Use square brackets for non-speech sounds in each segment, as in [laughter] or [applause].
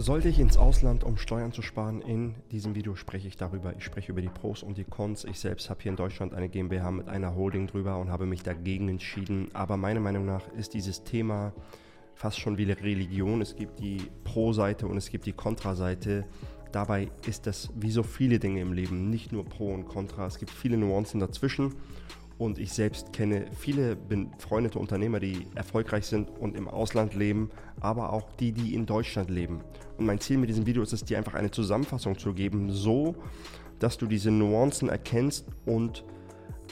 Sollte ich ins Ausland, um Steuern zu sparen? In diesem Video spreche ich darüber. Ich spreche über die Pros und die Cons. Ich selbst habe hier in Deutschland eine GmbH mit einer Holding drüber und habe mich dagegen entschieden. Aber meiner Meinung nach ist dieses Thema fast schon wie eine Religion. Es gibt die Pro-Seite und es gibt die Kontra-Seite. Dabei ist das wie so viele Dinge im Leben nicht nur Pro und Contra. Es gibt viele Nuancen dazwischen. Und ich selbst kenne viele befreundete Unternehmer, die erfolgreich sind und im Ausland leben, aber auch die, die in Deutschland leben. Und mein Ziel mit diesem Video ist es, dir einfach eine Zusammenfassung zu geben, so dass du diese Nuancen erkennst und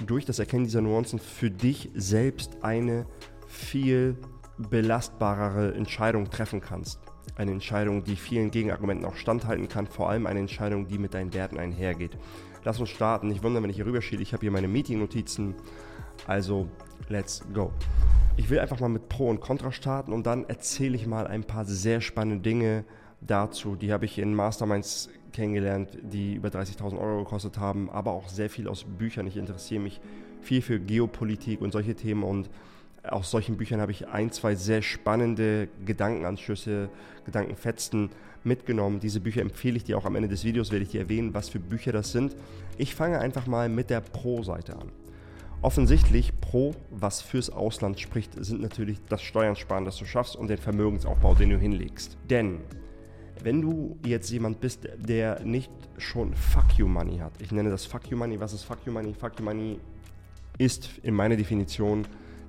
durch das Erkennen dieser Nuancen für dich selbst eine viel belastbarere Entscheidung treffen kannst. Eine Entscheidung, die vielen Gegenargumenten auch standhalten kann, vor allem eine Entscheidung, die mit deinen Werten einhergeht. Lass uns starten. Nicht wundern, wenn ich hier rüberschiele. Ich habe hier meine Meeting-Notizen. Also, let's go. Ich will einfach mal mit Pro und Contra starten und dann erzähle ich mal ein paar sehr spannende Dinge dazu. Die habe ich in Masterminds kennengelernt, die über 30.000 Euro gekostet haben, aber auch sehr viel aus Büchern. Ich interessiere mich viel für Geopolitik und solche Themen und aus solchen Büchern habe ich ein, zwei sehr spannende Gedankenanschlüsse, Gedankenfetzen mitgenommen. Diese Bücher empfehle ich dir auch am Ende des Videos, werde ich dir erwähnen, was für Bücher das sind. Ich fange einfach mal mit der Pro-Seite an. Offensichtlich Pro, was fürs Ausland spricht, sind natürlich das Steuern sparen, das du schaffst und den Vermögensaufbau, den du hinlegst. Denn wenn du jetzt jemand bist, der nicht schon Fuck You Money hat, ich nenne das Fuck You Money, was ist Fuck You Money? Fuck You Money ist in meiner Definition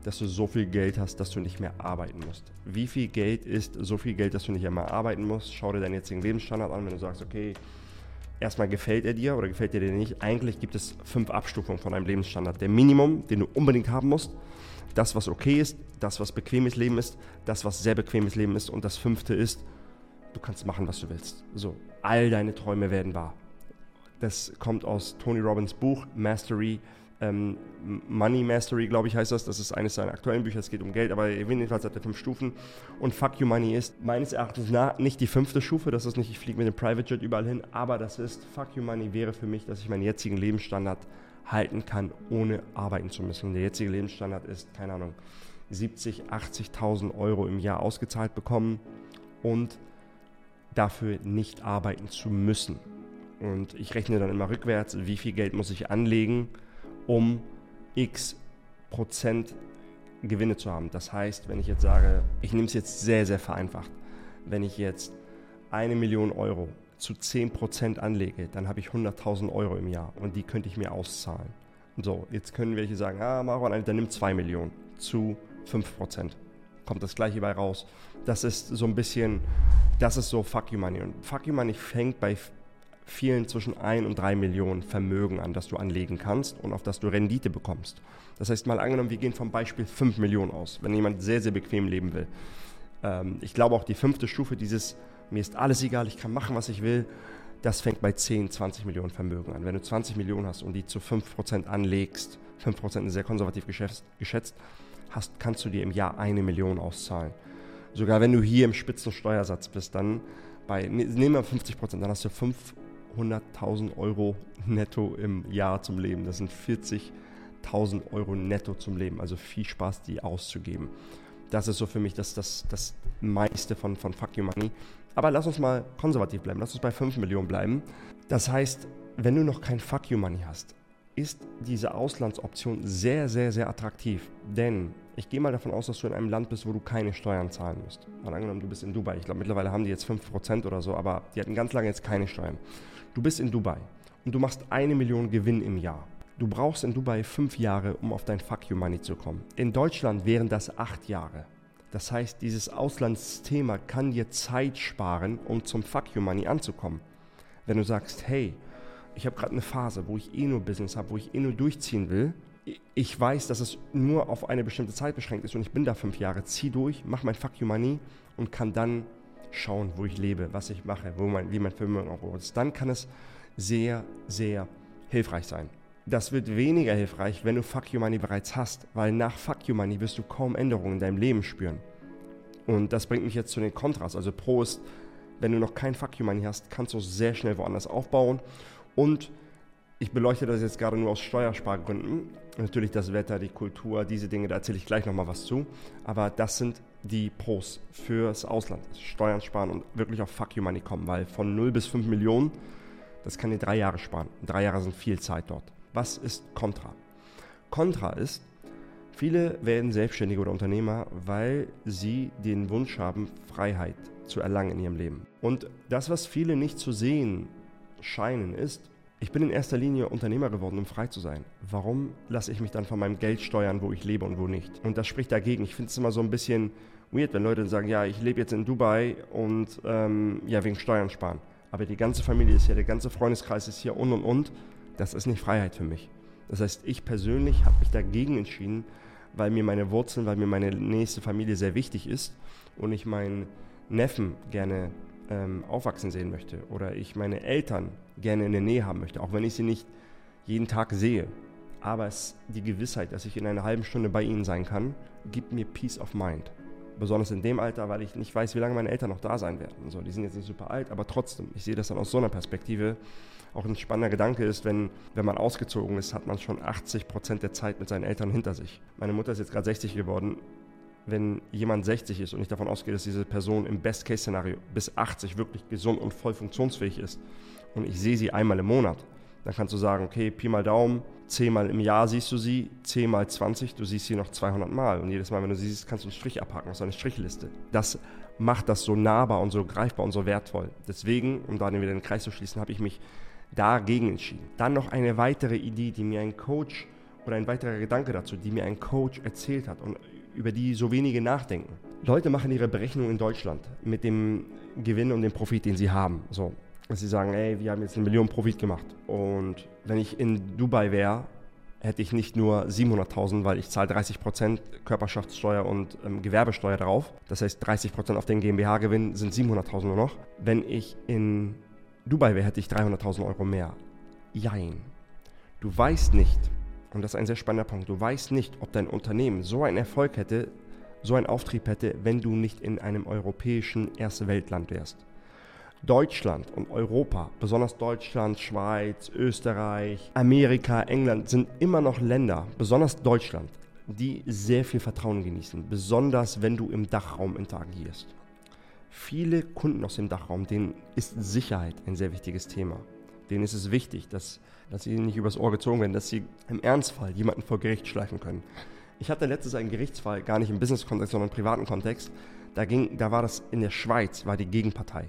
dass du so viel Geld hast, dass du nicht mehr arbeiten musst. Wie viel Geld ist so viel Geld, dass du nicht mehr arbeiten musst? Schau dir deinen jetzigen Lebensstandard an, wenn du sagst, okay, erstmal gefällt er dir oder gefällt er dir nicht. Eigentlich gibt es fünf Abstufungen von einem Lebensstandard. Der Minimum, den du unbedingt haben musst, das, was okay ist, das, was bequemes Leben ist, das, was sehr bequemes Leben ist und das fünfte ist, du kannst machen, was du willst. So, all deine Träume werden wahr. Das kommt aus Tony Robbins Buch Mastery ähm, Money Mastery, glaube ich, heißt das. Das ist eines seiner aktuellen Bücher. Es geht um Geld, aber jedenfalls hat er fünf Stufen. Und Fuck You Money ist meines Erachtens nach nicht die fünfte Stufe. Das ist nicht, ich fliege mit dem Private Jet überall hin, aber das ist, Fuck You Money wäre für mich, dass ich meinen jetzigen Lebensstandard halten kann, ohne arbeiten zu müssen. Der jetzige Lebensstandard ist, keine Ahnung, 70, 80.000 Euro im Jahr ausgezahlt bekommen und dafür nicht arbeiten zu müssen. Und ich rechne dann immer rückwärts, wie viel Geld muss ich anlegen, um x Prozent Gewinne zu haben. Das heißt, wenn ich jetzt sage, ich nehme es jetzt sehr, sehr vereinfacht, wenn ich jetzt eine Million Euro zu 10 Prozent anlege, dann habe ich 100.000 Euro im Jahr und die könnte ich mir auszahlen. So, jetzt können welche sagen, ah, Marwan, dann nimm 2 Millionen zu 5 Prozent. Kommt das gleiche bei raus. Das ist so ein bisschen, das ist so Fuck You Money. Und Fuck You Money fängt bei vielen zwischen 1 und 3 Millionen Vermögen an, das du anlegen kannst und auf das du Rendite bekommst. Das heißt, mal angenommen, wir gehen vom Beispiel 5 Millionen aus, wenn jemand sehr, sehr bequem leben will. Ähm, ich glaube auch die fünfte Stufe dieses, mir ist alles egal, ich kann machen, was ich will, das fängt bei 10, 20 Millionen Vermögen an. Wenn du 20 Millionen hast und die zu 5% anlegst, 5% ist sehr konservativ geschätzt, hast, kannst du dir im Jahr eine Million auszahlen. Sogar wenn du hier im Spitzensteuersatz bist, dann bei, ne, nehmen wir 50% dann hast du 5 100.000 Euro netto im Jahr zum Leben. Das sind 40.000 Euro netto zum Leben. Also viel Spaß, die auszugeben. Das ist so für mich das, das, das meiste von, von Fuck You Money. Aber lass uns mal konservativ bleiben. Lass uns bei 5 Millionen bleiben. Das heißt, wenn du noch kein Fuck You Money hast, ist diese Auslandsoption sehr, sehr, sehr attraktiv. Denn ich gehe mal davon aus, dass du in einem Land bist, wo du keine Steuern zahlen musst. Mal angenommen, du bist in Dubai. Ich glaube, mittlerweile haben die jetzt 5% oder so, aber die hatten ganz lange jetzt keine Steuern. Du bist in Dubai und du machst eine Million Gewinn im Jahr. Du brauchst in Dubai fünf Jahre, um auf dein Fuck You Money zu kommen. In Deutschland wären das acht Jahre. Das heißt, dieses Auslandsthema kann dir Zeit sparen, um zum Fuck You Money anzukommen. Wenn du sagst, hey, ich habe gerade eine Phase, wo ich eh nur Business habe, wo ich eh nur durchziehen will. Ich weiß, dass es nur auf eine bestimmte Zeit beschränkt ist und ich bin da fünf Jahre. Zieh durch, mach mein Fuck You Money und kann dann schauen, wo ich lebe, was ich mache, wo mein, wie mein Vermögen aufgebaut ist. Dann kann es sehr, sehr hilfreich sein. Das wird weniger hilfreich, wenn du Fuck You Money bereits hast, weil nach Fuck You Money wirst du kaum Änderungen in deinem Leben spüren. Und das bringt mich jetzt zu den Kontras. Also Pro ist, wenn du noch kein Fuck You Money hast, kannst du sehr schnell woanders aufbauen und ich beleuchte das jetzt gerade nur aus Steuerspargründen. Natürlich das Wetter, die Kultur, diese Dinge, da erzähle ich gleich nochmal was zu. Aber das sind die Pros fürs Ausland, Steuern sparen und wirklich auf Fuck You Money kommen, weil von 0 bis 5 Millionen, das kann dir drei Jahre sparen. Drei Jahre sind viel Zeit dort. Was ist Contra? Contra ist, viele werden Selbstständige oder Unternehmer, weil sie den Wunsch haben, Freiheit zu erlangen in ihrem Leben. Und das, was viele nicht zu sehen scheinen, ist, ich bin in erster Linie Unternehmer geworden, um frei zu sein. Warum lasse ich mich dann von meinem Geld steuern, wo ich lebe und wo nicht? Und das spricht dagegen. Ich finde es immer so ein bisschen weird, wenn Leute sagen, ja, ich lebe jetzt in Dubai und ähm, ja, wegen Steuern sparen. Aber die ganze Familie ist hier, der ganze Freundeskreis ist hier und und und. Das ist nicht Freiheit für mich. Das heißt, ich persönlich habe mich dagegen entschieden, weil mir meine Wurzeln, weil mir meine nächste Familie sehr wichtig ist und ich meinen Neffen gerne ähm, aufwachsen sehen möchte oder ich meine Eltern gerne in der Nähe haben möchte, auch wenn ich sie nicht jeden Tag sehe. Aber es, die Gewissheit, dass ich in einer halben Stunde bei ihnen sein kann, gibt mir Peace of Mind. Besonders in dem Alter, weil ich nicht weiß, wie lange meine Eltern noch da sein werden. So, die sind jetzt nicht super alt, aber trotzdem, ich sehe das dann aus so einer Perspektive. Auch ein spannender Gedanke ist, wenn, wenn man ausgezogen ist, hat man schon 80 Prozent der Zeit mit seinen Eltern hinter sich. Meine Mutter ist jetzt gerade 60 geworden wenn jemand 60 ist und ich davon ausgehe, dass diese Person im Best-Case-Szenario bis 80 wirklich gesund und voll funktionsfähig ist und ich sehe sie einmal im Monat, dann kannst du sagen, okay, Pi mal Daumen, 10 mal im Jahr siehst du sie, 10 mal 20, du siehst sie noch 200 Mal und jedes Mal, wenn du sie siehst, kannst du einen Strich abhaken aus einer Strichliste. Das macht das so nahbar und so greifbar und so wertvoll. Deswegen, um da wieder den Kreis zu schließen, habe ich mich dagegen entschieden. Dann noch eine weitere Idee, die mir ein Coach oder ein weiterer Gedanke dazu, die mir ein Coach erzählt hat und über die so wenige nachdenken. Leute machen ihre Berechnung in Deutschland mit dem Gewinn und dem Profit, den sie haben. So, dass sie sagen, ey, wir haben jetzt eine Million Profit gemacht. Und wenn ich in Dubai wäre, hätte ich nicht nur 700.000, weil ich zahle 30% Körperschaftssteuer und ähm, Gewerbesteuer drauf. Das heißt, 30% auf den GmbH-Gewinn sind 700.000 nur noch. Wenn ich in Dubai wäre, hätte ich 300.000 Euro mehr. Jein. Du weißt nicht, und das ist ein sehr spannender Punkt, du weißt nicht, ob dein Unternehmen so einen Erfolg hätte, so einen Auftrieb hätte, wenn du nicht in einem europäischen Erste Weltland wärst. Deutschland und Europa, besonders Deutschland, Schweiz, Österreich, Amerika, England, sind immer noch Länder, besonders Deutschland, die sehr viel Vertrauen genießen, besonders wenn du im Dachraum interagierst. Viele Kunden aus dem Dachraum, denen ist Sicherheit ein sehr wichtiges Thema. Denen ist es wichtig, dass, dass sie nicht übers Ohr gezogen werden, dass sie im Ernstfall jemanden vor Gericht schleifen können. Ich hatte letztes einen Gerichtsfall, gar nicht im Business-Kontext, sondern im privaten Kontext. Da, ging, da war das in der Schweiz, war die Gegenpartei.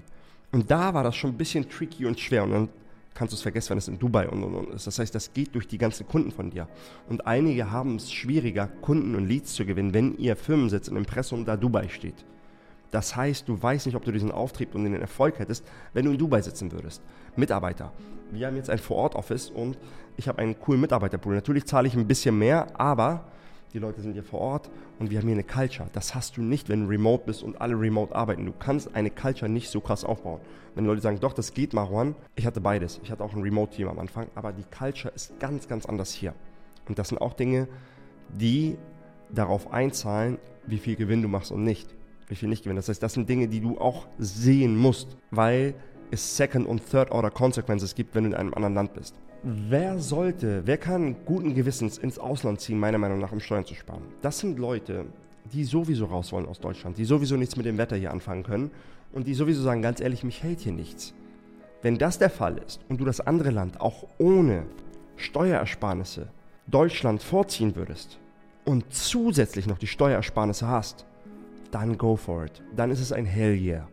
Und da war das schon ein bisschen tricky und schwer. Und dann kannst du es vergessen, wenn es in Dubai und, und, und ist. Das heißt, das geht durch die ganzen Kunden von dir. Und einige haben es schwieriger, Kunden und Leads zu gewinnen, wenn ihr Firmensitz im Impressum da Dubai steht. Das heißt, du weißt nicht, ob du diesen Auftrieb und den Erfolg hättest, wenn du in Dubai sitzen würdest. Mitarbeiter. Wir haben jetzt ein Vor-Ort-Office und ich habe einen coolen Mitarbeiterpool. Natürlich zahle ich ein bisschen mehr, aber die Leute sind hier vor Ort und wir haben hier eine Culture. Das hast du nicht, wenn du remote bist und alle remote arbeiten. Du kannst eine Culture nicht so krass aufbauen. Wenn Leute sagen, doch, das geht, Marwan. Ich hatte beides. Ich hatte auch ein Remote-Team am Anfang, aber die Culture ist ganz, ganz anders hier. Und das sind auch Dinge, die darauf einzahlen, wie viel Gewinn du machst und nicht wie viel nicht gewinnen. Das heißt, das sind Dinge, die du auch sehen musst, weil es Second- und Third-Order-Consequences gibt, wenn du in einem anderen Land bist. Wer sollte, wer kann guten Gewissens ins Ausland ziehen, meiner Meinung nach, um Steuern zu sparen? Das sind Leute, die sowieso raus wollen aus Deutschland, die sowieso nichts mit dem Wetter hier anfangen können und die sowieso sagen, ganz ehrlich, mich hält hier nichts. Wenn das der Fall ist und du das andere Land auch ohne Steuerersparnisse Deutschland vorziehen würdest und zusätzlich noch die Steuerersparnisse hast, dann go for it. Dann ist es ein Hell yeah.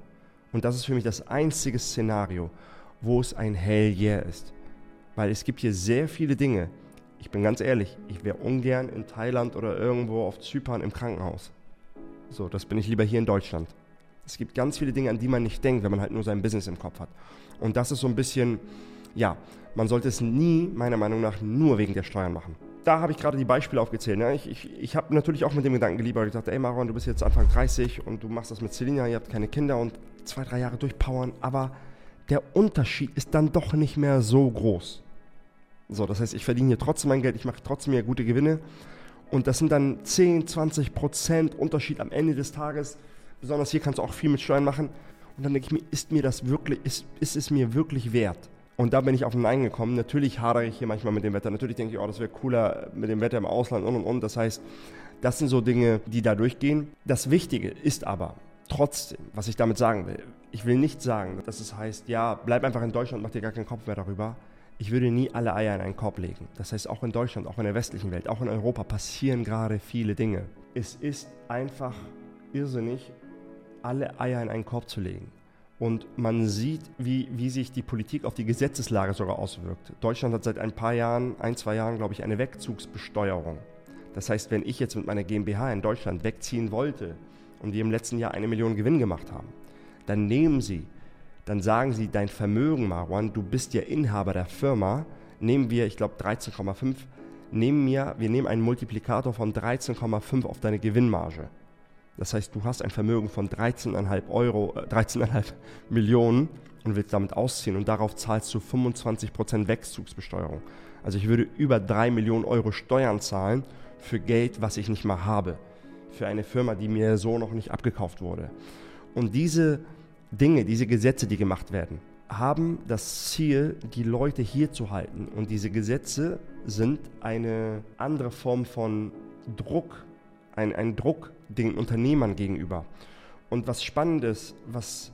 Und das ist für mich das einzige Szenario, wo es ein Hell yeah ist. Weil es gibt hier sehr viele Dinge. Ich bin ganz ehrlich, ich wäre ungern in Thailand oder irgendwo auf Zypern im Krankenhaus. So, das bin ich lieber hier in Deutschland. Es gibt ganz viele Dinge, an die man nicht denkt, wenn man halt nur sein Business im Kopf hat. Und das ist so ein bisschen, ja, man sollte es nie, meiner Meinung nach, nur wegen der Steuern machen da habe ich gerade die Beispiele aufgezählt. Ne? Ich, ich, ich habe natürlich auch mit dem Gedanken geliebert. Ich dachte, ey Maron, du bist jetzt Anfang 30 und du machst das mit Selina, ihr habt keine Kinder und zwei, drei Jahre durchpowern. Aber der Unterschied ist dann doch nicht mehr so groß. So, das heißt, ich verdiene hier trotzdem mein Geld, ich mache trotzdem hier gute Gewinne. Und das sind dann 10, 20 Prozent Unterschied am Ende des Tages. Besonders hier kannst du auch viel mit Steuern machen. Und dann denke ich mir, ist mir das wirklich, ist, ist es mir wirklich wert? Und da bin ich auf ein Nein gekommen. Natürlich hadere ich hier manchmal mit dem Wetter. Natürlich denke ich, oh, das wäre cooler mit dem Wetter im Ausland und und und. Das heißt, Das sind so Dinge, die da durchgehen. Das Wichtige ist aber trotzdem, was ich damit sagen will, ich will nicht sagen, dass es heißt, ja, bleib einfach in Deutschland, mach dir gar keinen Kopf mehr darüber. Ich würde nie alle Eier in einen Korb legen. Das heißt, auch in Deutschland, auch in der westlichen Welt, auch in Europa passieren gerade viele Dinge. Es ist einfach irrsinnig, alle Eier in einen Korb zu legen. Und man sieht, wie, wie sich die Politik auf die Gesetzeslage sogar auswirkt. Deutschland hat seit ein paar Jahren, ein, zwei Jahren, glaube ich, eine Wegzugsbesteuerung. Das heißt, wenn ich jetzt mit meiner GmbH in Deutschland wegziehen wollte und die im letzten Jahr eine Million Gewinn gemacht haben, dann nehmen sie, dann sagen sie, dein Vermögen, Marwan, du bist ja Inhaber der Firma, nehmen wir, ich glaube 13,5, nehmen wir, wir nehmen einen Multiplikator von 13,5 auf deine Gewinnmarge. Das heißt, du hast ein Vermögen von 13,5 Euro, äh, 13,5 [laughs] Millionen und willst damit ausziehen und darauf zahlst du 25% Wegzugsbesteuerung. Also ich würde über 3 Millionen Euro Steuern zahlen für Geld, was ich nicht mal habe. Für eine Firma, die mir so noch nicht abgekauft wurde. Und diese Dinge, diese Gesetze, die gemacht werden, haben das Ziel, die Leute hier zu halten. Und diese Gesetze sind eine andere Form von Druck, ein, ein Druck den Unternehmern gegenüber. Und was spannend ist, was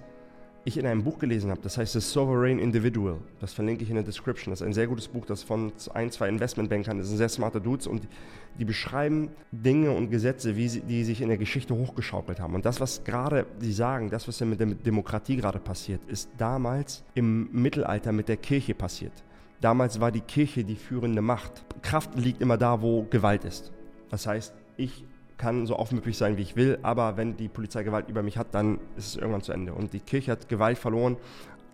ich in einem Buch gelesen habe, das heißt The Sovereign Individual, das verlinke ich in der Description, das ist ein sehr gutes Buch, das von ein, zwei Investmentbankern, das sind sehr smarte Dudes und die beschreiben Dinge und Gesetze, wie sie, die sich in der Geschichte hochgeschaukelt haben. Und das, was gerade sie sagen, das, was ja mit der Demokratie gerade passiert, ist damals im Mittelalter mit der Kirche passiert. Damals war die Kirche die führende Macht. Kraft liegt immer da, wo Gewalt ist. Das heißt, ich kann so aufmüpfig sein, wie ich will, aber wenn die Polizei Gewalt über mich hat, dann ist es irgendwann zu Ende. Und die Kirche hat Gewalt verloren.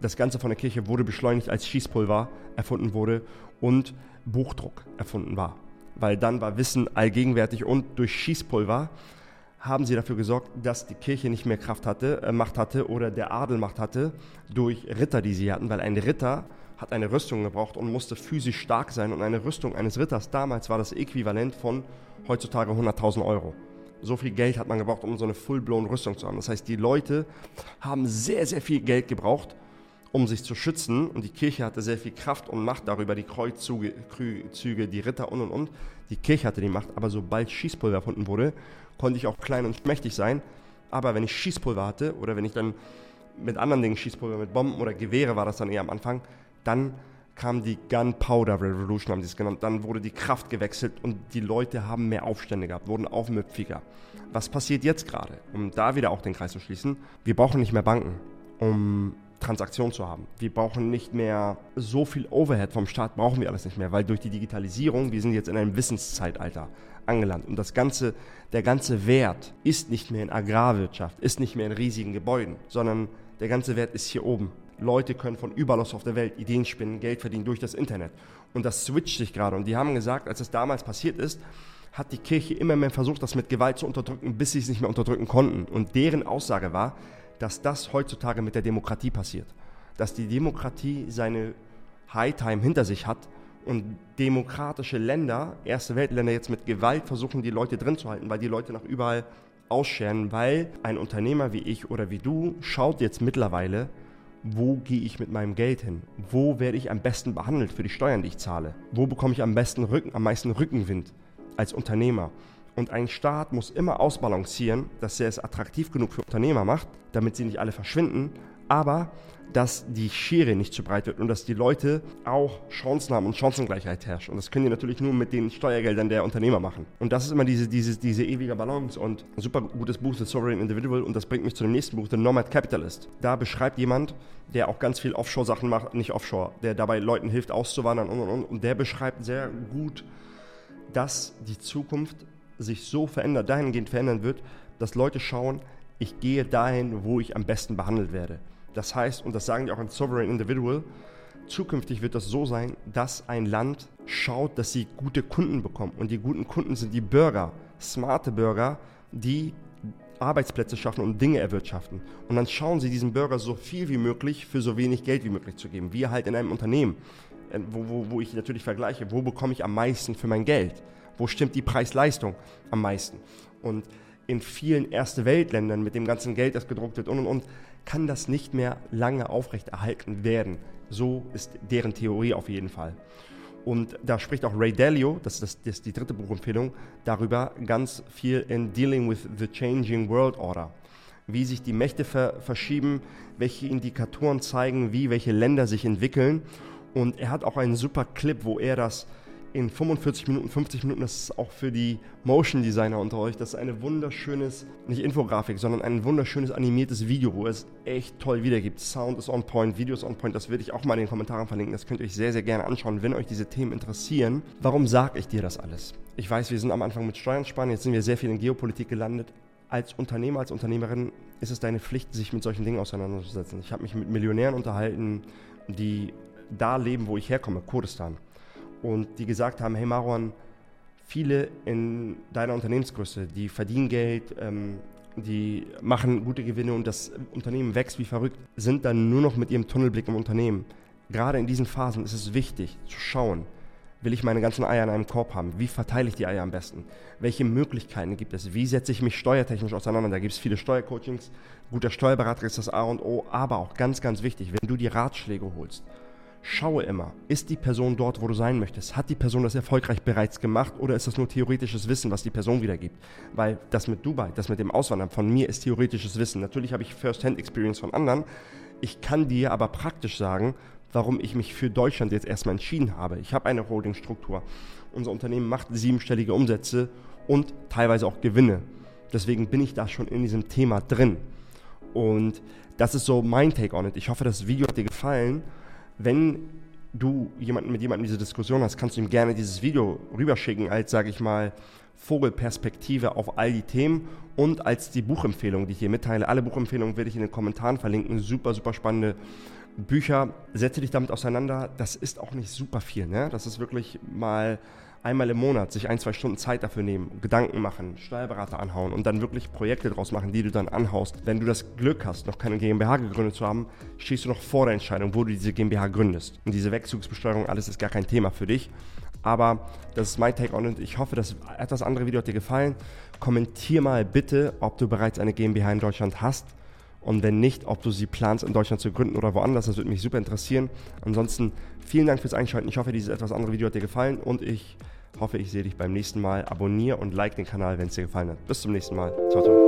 Das Ganze von der Kirche wurde beschleunigt, als Schießpulver erfunden wurde und Buchdruck erfunden war. Weil dann war Wissen allgegenwärtig und durch Schießpulver haben sie dafür gesorgt, dass die Kirche nicht mehr Kraft hatte, äh, Macht hatte oder der Adel Macht hatte durch Ritter, die sie hatten, weil ein Ritter hat eine Rüstung gebraucht und musste physisch stark sein und eine Rüstung eines Ritters damals war das Äquivalent von heutzutage 100.000 Euro. So viel Geld hat man gebraucht, um so eine full-blown Rüstung zu haben. Das heißt, die Leute haben sehr, sehr viel Geld gebraucht, um sich zu schützen. Und die Kirche hatte sehr viel Kraft und Macht darüber, die Kreuzzüge, die Ritter und und und. Die Kirche hatte die Macht, aber sobald Schießpulver erfunden wurde, konnte ich auch klein und mächtig sein. Aber wenn ich Schießpulver hatte oder wenn ich dann mit anderen Dingen Schießpulver, mit Bomben oder Gewehre war das dann eher am Anfang, dann kam die Gunpowder Revolution, haben sie es genannt. Dann wurde die Kraft gewechselt und die Leute haben mehr Aufstände gehabt, wurden aufmüpfiger. Was passiert jetzt gerade, um da wieder auch den Kreis zu schließen? Wir brauchen nicht mehr Banken, um Transaktionen zu haben. Wir brauchen nicht mehr so viel Overhead vom Staat, brauchen wir alles nicht mehr, weil durch die Digitalisierung, wir sind jetzt in einem Wissenszeitalter angelangt und das ganze, der ganze Wert ist nicht mehr in Agrarwirtschaft, ist nicht mehr in riesigen Gebäuden, sondern der ganze Wert ist hier oben Leute können von überall auf der Welt Ideen spinnen, Geld verdienen durch das Internet. Und das switcht sich gerade. Und die haben gesagt, als es damals passiert ist, hat die Kirche immer mehr versucht, das mit Gewalt zu unterdrücken, bis sie es nicht mehr unterdrücken konnten. Und deren Aussage war, dass das heutzutage mit der Demokratie passiert. Dass die Demokratie seine High-Time hinter sich hat und demokratische Länder, erste Weltländer jetzt mit Gewalt versuchen, die Leute drin zu halten, weil die Leute nach überall ausscheren, weil ein Unternehmer wie ich oder wie du schaut jetzt mittlerweile, wo gehe ich mit meinem Geld hin? Wo werde ich am besten behandelt für die Steuern, die ich zahle? Wo bekomme ich am, besten Rücken, am meisten Rückenwind als Unternehmer? Und ein Staat muss immer ausbalancieren, dass er es attraktiv genug für Unternehmer macht, damit sie nicht alle verschwinden, aber dass die Schere nicht zu breit wird und dass die Leute auch Chancen haben und Chancengleichheit herrscht. Und das können die natürlich nur mit den Steuergeldern der Unternehmer machen. Und das ist immer diese, diese, diese ewige Balance. Und ein super gutes Buch, The Sovereign Individual, und das bringt mich zu dem nächsten Buch, The Nomad Capitalist. Da beschreibt jemand, der auch ganz viel Offshore-Sachen macht, nicht Offshore, der dabei Leuten hilft, auszuwandern und und und. Und der beschreibt sehr gut, dass die Zukunft sich so verändert, dahingehend verändern wird, dass Leute schauen, ich gehe dahin, wo ich am besten behandelt werde. Das heißt, und das sagen die auch in Sovereign Individual, zukünftig wird das so sein, dass ein Land schaut, dass sie gute Kunden bekommen. Und die guten Kunden sind die Bürger, smarte Bürger, die Arbeitsplätze schaffen und Dinge erwirtschaften. Und dann schauen sie diesen Bürger so viel wie möglich für so wenig Geld wie möglich zu geben. Wir halt in einem Unternehmen, äh, wo, wo, wo ich natürlich vergleiche, wo bekomme ich am meisten für mein Geld? Wo stimmt die Preis-Leistung am meisten? Und in vielen Erste Weltländern mit dem ganzen Geld, das gedruckt wird und und und, kann das nicht mehr lange aufrechterhalten werden. So ist deren Theorie auf jeden Fall. Und da spricht auch Ray Dalio, das ist, das, das ist die dritte Buchempfehlung, darüber ganz viel in Dealing with the Changing World Order. Wie sich die Mächte ver verschieben, welche Indikatoren zeigen, wie welche Länder sich entwickeln. Und er hat auch einen super Clip, wo er das in 45 Minuten, 50 Minuten, das ist auch für die Motion Designer unter euch, das ist ein wunderschönes, nicht Infografik, sondern ein wunderschönes animiertes Video, wo es echt toll wiedergibt. Sound ist on point, Videos on point, das werde ich auch mal in den Kommentaren verlinken, das könnt ihr euch sehr, sehr gerne anschauen, wenn euch diese Themen interessieren. Warum sage ich dir das alles? Ich weiß, wir sind am Anfang mit Steuern sparen, jetzt sind wir sehr viel in Geopolitik gelandet. Als Unternehmer, als Unternehmerin ist es deine Pflicht, sich mit solchen Dingen auseinanderzusetzen. Ich habe mich mit Millionären unterhalten, die da leben, wo ich herkomme, Kurdistan und die gesagt haben, hey Marwan, viele in deiner Unternehmensgröße, die verdienen Geld, ähm, die machen gute Gewinne und das Unternehmen wächst wie verrückt, sind dann nur noch mit ihrem Tunnelblick im Unternehmen. Gerade in diesen Phasen ist es wichtig zu schauen, will ich meine ganzen Eier in einem Korb haben? Wie verteile ich die Eier am besten? Welche Möglichkeiten gibt es? Wie setze ich mich steuertechnisch auseinander? Da gibt es viele Steuercoachings. Guter Steuerberater ist das A und O, aber auch ganz, ganz wichtig, wenn du die Ratschläge holst, Schaue immer, ist die Person dort, wo du sein möchtest? Hat die Person das erfolgreich bereits gemacht oder ist das nur theoretisches Wissen, was die Person wiedergibt? Weil das mit Dubai, das mit dem Auswandern von mir ist theoretisches Wissen. Natürlich habe ich First-Hand-Experience von anderen. Ich kann dir aber praktisch sagen, warum ich mich für Deutschland jetzt erstmal entschieden habe. Ich habe eine Holdingstruktur. Unser Unternehmen macht siebenstellige Umsätze und teilweise auch Gewinne. Deswegen bin ich da schon in diesem Thema drin. Und das ist so mein Take on it. Ich hoffe, das Video hat dir gefallen wenn du jemanden, mit jemandem diese Diskussion hast, kannst du ihm gerne dieses Video rüberschicken als, sage ich mal, Vogelperspektive auf all die Themen und als die Buchempfehlung, die ich hier mitteile. Alle Buchempfehlungen werde ich in den Kommentaren verlinken. Super, super spannende Bücher. Setze dich damit auseinander. Das ist auch nicht super viel. Ne? Das ist wirklich mal einmal im Monat sich ein, zwei Stunden Zeit dafür nehmen, Gedanken machen, Steuerberater anhauen und dann wirklich Projekte draus machen, die du dann anhaust. Wenn du das Glück hast, noch keine GmbH gegründet zu haben, stehst du noch vor der Entscheidung, wo du diese GmbH gründest. Und diese Wegzugsbesteuerung, alles ist gar kein Thema für dich. Aber das ist mein Take on it. Ich hoffe, das etwas andere Video hat dir gefallen. Kommentier mal bitte, ob du bereits eine GmbH in Deutschland hast und wenn nicht, ob du sie planst, in Deutschland zu gründen oder woanders. Das würde mich super interessieren. Ansonsten vielen Dank fürs Einschalten. Ich hoffe, dieses etwas andere Video hat dir gefallen und ich hoffe, ich sehe dich beim nächsten Mal. Abonnier und like den Kanal, wenn es dir gefallen hat. Bis zum nächsten Mal. Ciao, ciao.